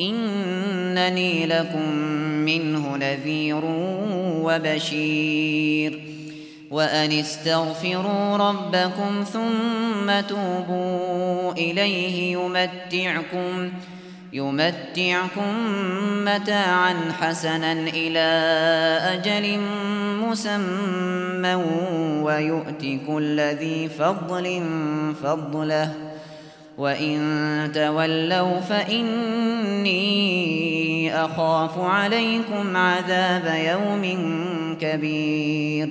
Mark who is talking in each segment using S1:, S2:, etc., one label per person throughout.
S1: إنني لكم منه نذير وبشير. وأن استغفروا ربكم ثم توبوا إليه يمتعكم يمتعكم متاعا حسنا إلى أجل مسمى ويؤتك كل ذي فضل فضله. وإن تولوا فإني أخاف عليكم عذاب يوم كبير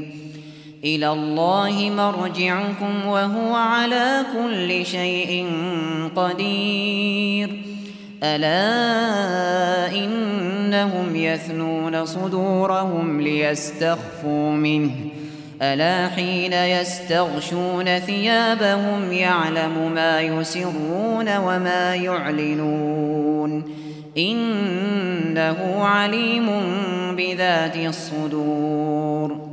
S1: إلى الله مرجعكم وهو على كل شيء قدير ألا إنهم يثنون صدورهم ليستخفوا منه ألا حين يستغشون ثيابهم يعلم ما يسرون وما يعلنون إنه عليم بذات الصدور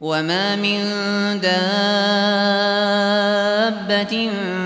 S1: وما من دابة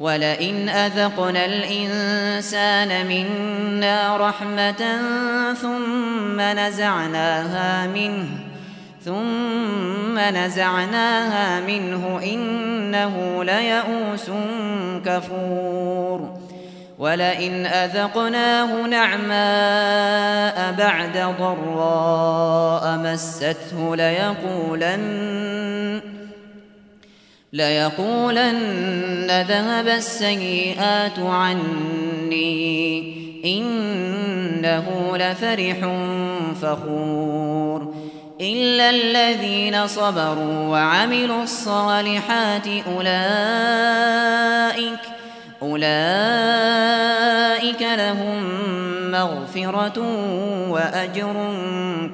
S1: ولئن أذقنا الإنسان منا رحمة ثم نزعناها منه ثم نزعناها منه إنه ليئوس كفور. ولئن أذقناه نعماء بعد ضراء مسته ليقولن ليقولن ذهب السيئات عني إنه لفرح فخور إلا الذين صبروا وعملوا الصالحات أولئك أولئك لهم مغفرة وأجر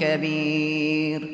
S1: كبير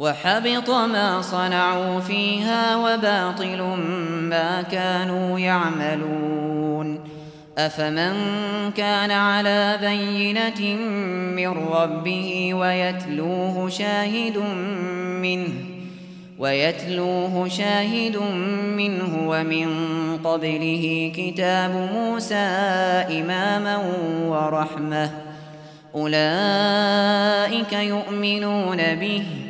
S1: وحبط ما صنعوا فيها وباطل ما كانوا يعملون. أفمن كان على بينة من ربه ويتلوه شاهد منه ويتلوه شاهد منه ومن قبله كتاب موسى إماما ورحمة. أولئك يؤمنون به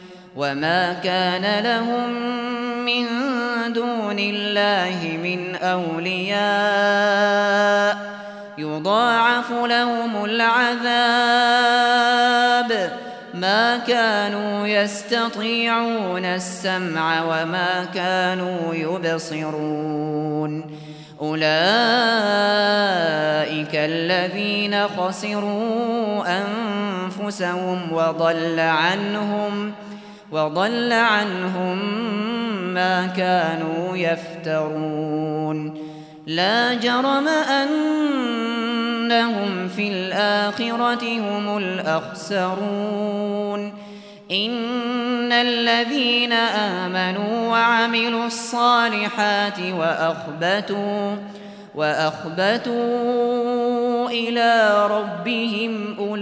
S1: وما كان لهم من دون الله من أولياء يضاعف لهم العذاب ما كانوا يستطيعون السمع وما كانوا يبصرون أولئك الذين خسروا أنفسهم وضل عنهم وضل عنهم ما كانوا يفترون. لا جرم أنهم في الآخرة هم الأخسرون. إن الذين آمنوا وعملوا الصالحات وأخبتوا وأخبتوا إلى ربهم أولئك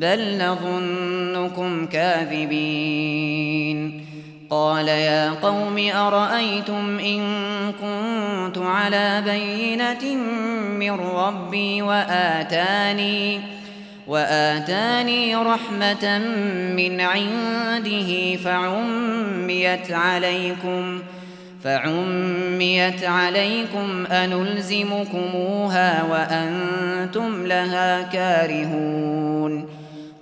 S1: بل نظنكم كاذبين. قال يا قوم أرأيتم إن كنت على بينة من ربي وآتاني وآتاني رحمة من عنده فعميت عليكم فعميت عليكم أنلزمكموها وأنتم لها كارهون.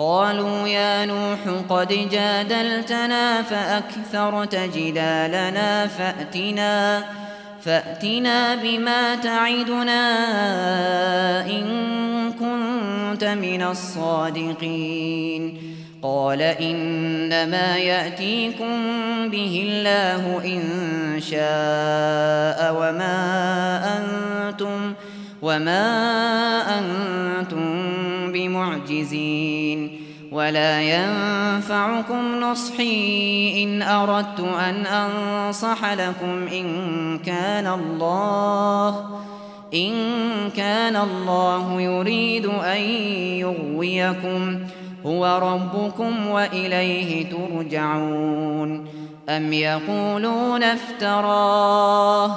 S1: قالوا يا نوح قد جادلتنا فأكثرت جدالنا فأتنا فأتنا بما تعدنا إن كنت من الصادقين. قال إنما يأتيكم به الله إن شاء وما أنتم وما أنتم بمعجزين ولا ينفعكم نصحي إن أردت أن أنصح لكم إن كان الله إن كان الله يريد أن يغويكم هو ربكم وإليه ترجعون أم يقولون افتراه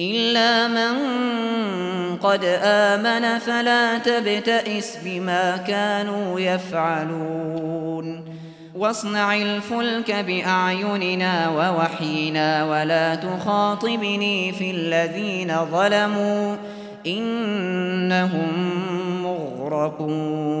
S1: إلا من قد آمن فلا تبتئس بما كانوا يفعلون. واصنع الفلك بأعيننا ووحينا ولا تخاطبني في الذين ظلموا إنهم مغرقون.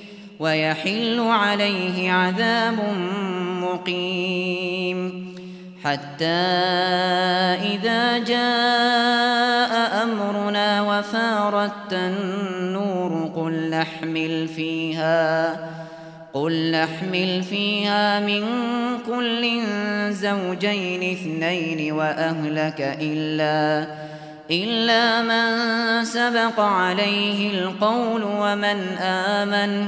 S1: ويحل عليه عذاب مقيم. حتى إذا جاء أمرنا وفارت النور قل نحمل فيها قل نحمل فيها من كل زوجين اثنين وأهلك إلا إلا من سبق عليه القول ومن آمن.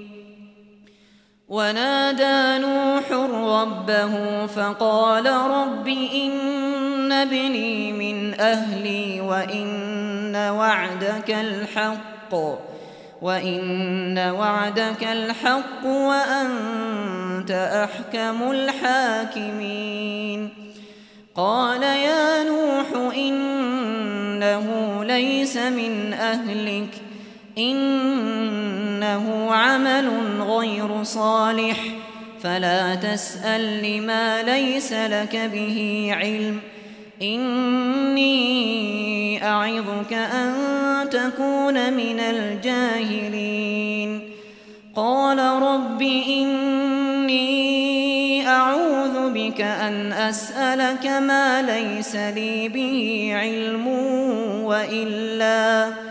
S1: ونادى نوح ربه فقال رب إن ابني من أهلي وإن وعدك الحق وإن وعدك الحق وأنت أحكم الحاكمين. قال يا نوح إنه ليس من أهلك إنه عمل غير صالح. فلا تسأل لما ليس لك به علم. إني أعظك أن تكون من الجاهلين. قال رب إني أعوذ بك أن أسألك ما ليس لي به علم وإلا.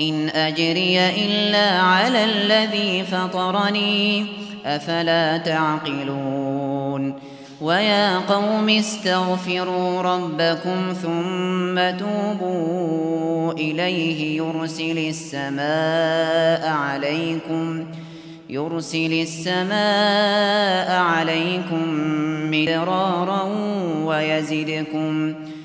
S1: إن أجري إلا على الذي فطرني أفلا تعقلون؟ ويا قوم استغفروا ربكم ثم توبوا إليه يرسل السماء عليكم يرسل السماء عليكم مدرارا ويزدكم ويزدكم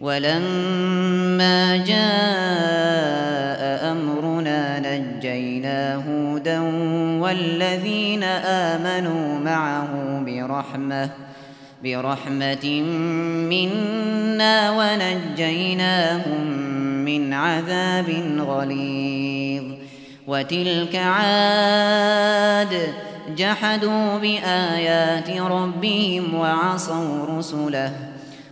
S1: ولما جاء أمرنا نجينا هودا والذين آمنوا معه برحمة برحمة منا ونجيناهم من عذاب غليظ. وتلك عاد جحدوا بآيات ربهم وعصوا رسله.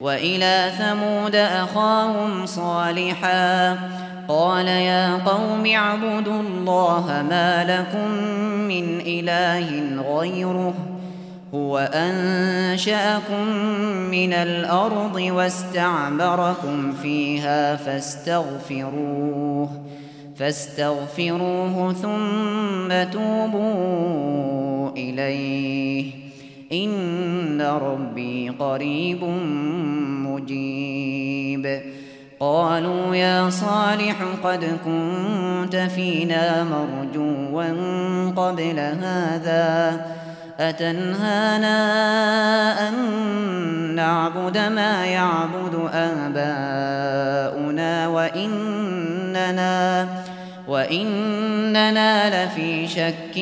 S1: وإلى ثمود أخاهم صالحا قال يا قوم اعبدوا الله ما لكم من إله غيره هو أنشأكم من الأرض واستعمركم فيها فاستغفروه فاستغفروه ثم توبوا إليه إن ربي قريب مجيب. قالوا يا صالح قد كنت فينا مرجوا قبل هذا أتنهانا أن نعبد ما يعبد آباؤنا وإننا وإننا لفي شك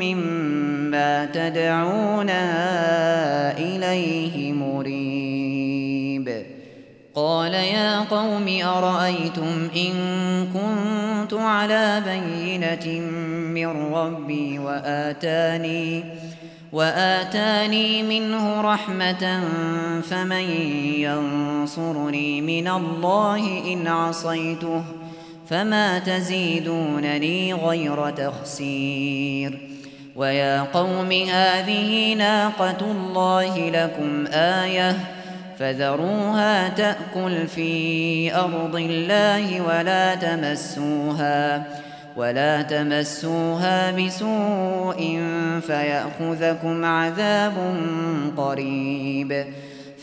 S1: مما تدعونا إليه مريب. قال يا قوم أرأيتم إن كنت على بينة من ربي وآتاني وآتاني منه رحمة فمن ينصرني من الله إن عصيته ۖ فما تزيدونني غير تخسير. ويا قوم هذه ناقة الله لكم آية فذروها تأكل في أرض الله ولا تمسوها ولا تمسوها بسوء فيأخذكم عذاب قريب.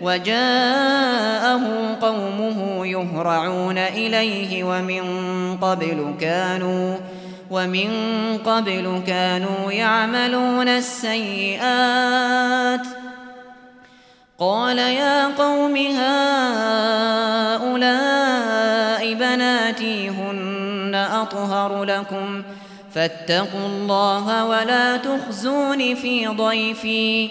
S1: وجاءه قومه يهرعون إليه ومن قبل كانوا ومن قبل كانوا يعملون السيئات. قال يا قوم هؤلاء بناتي هن أطهر لكم فاتقوا الله ولا تخزون في ضيفي.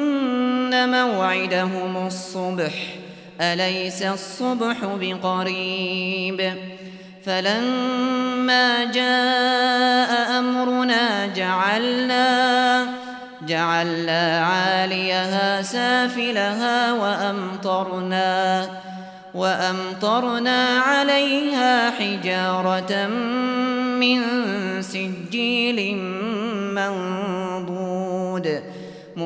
S1: موعدهم الصبح. أليس الصبح بقريب؟ فلما جاء أمرنا جعلنا جعلنا عاليها سافلها وأمطرنا وأمطرنا عليها حجارة من سجيل منضود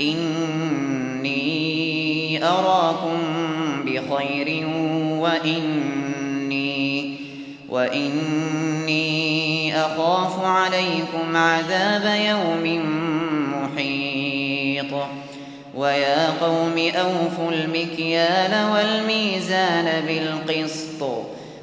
S1: إني أراكم بخير وإني وإني أخاف عليكم عذاب يوم محيط. ويا قوم أوفوا المكيال والميزان بالقسط.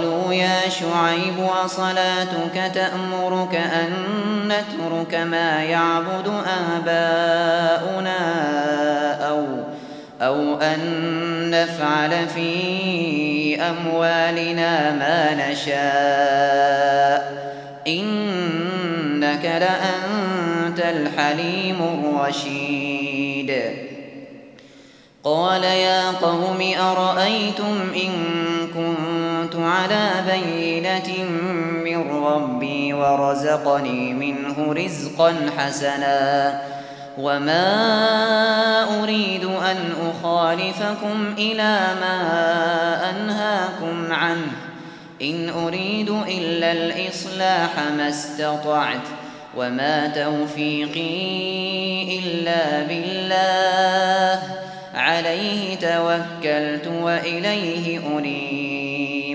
S1: قالوا يا شعيب وصلاتك تأمرك أن نترك ما يعبد آباؤنا أو أو أن نفعل في أموالنا ما نشاء. إنك لأنت الحليم الرشيد. قال يا قوم أرأيتم إن كنت على بينة من ربي ورزقني منه رزقا حسنا. وما أريد أن أخالفكم إلى ما أنهاكم عنه. إن أريد إلا الإصلاح ما استطعت. وما توفيقي إلا بالله. عليه توكلت وإليه أنيب.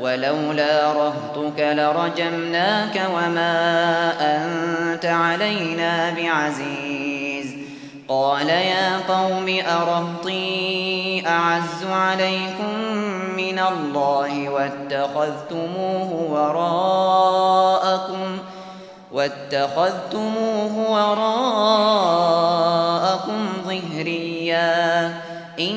S1: ولولا رهطك لرجمناك وما أنت علينا بعزيز. قال يا قوم أرهطي أعز عليكم من الله واتخذتموه وراءكم واتخذتموه وراءكم ظهريا. إن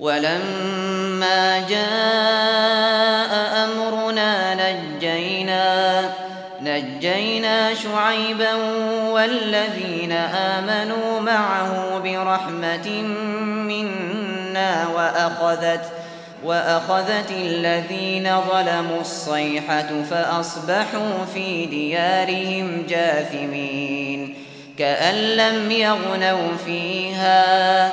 S1: ولما جاء أمرنا نجينا نجينا شعيبا والذين آمنوا معه برحمة منا وأخذت وأخذت الذين ظلموا الصيحة فأصبحوا في ديارهم جاثمين كأن لم يغنوا فيها.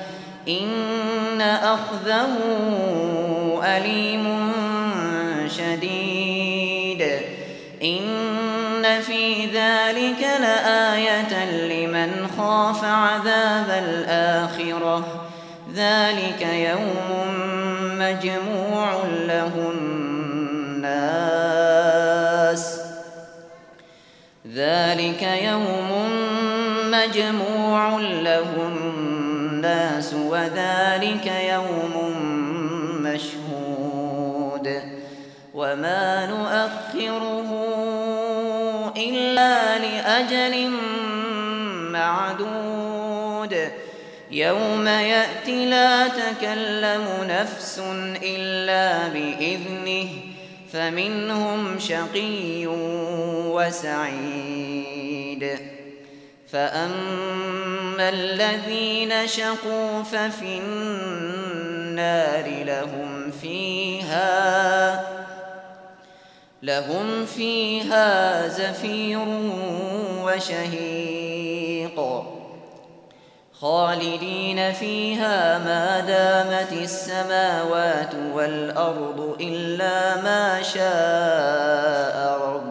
S1: إن أخذه أليم شديد. إن في ذلك لآية لمن خاف عذاب الآخرة. ذلك يوم مجموع له الناس. ذلك يوم مجموع له الناس وذلك يوم مشهود وما نؤخره إلا لأجل معدود يوم يأتي لا تكلم نفس إلا بإذنه فمنهم شقي وسعيد فأما الذين شقوا ففي النار لهم فيها لهم فيها زفير وشهيق خالدين فيها ما دامت السماوات والأرض إلا ما شاء ربك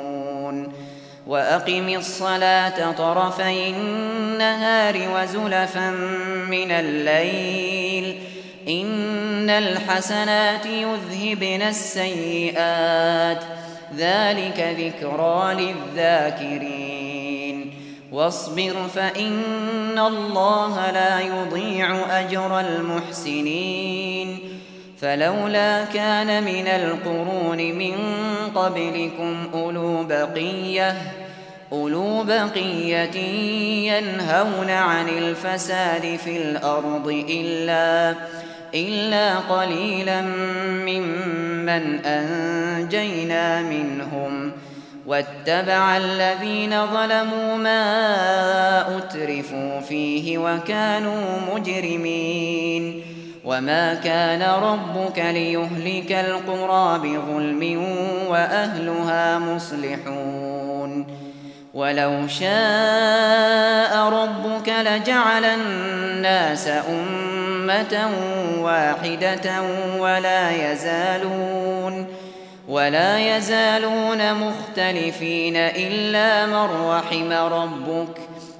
S1: وأقم الصلاة طرفي النهار وزلفا من الليل. إن الحسنات يذهبن السيئات. ذلك ذكرى للذاكرين. واصبر فإن الله لا يضيع أجر المحسنين. فلولا كان من القرون من قبلكم أولو بقية. أولو بقية ينهون عن الفساد في الأرض إلا إلا قليلا ممن أنجينا منهم. واتبع الذين ظلموا ما أترفوا فيه وكانوا مجرمين. وما كان ربك ليهلك القرى بظلم وأهلها مصلحون. ولو شاء ربك لجعل الناس أمة واحدة ولا يزالون ولا يزالون مختلفين إلا من رحم ربك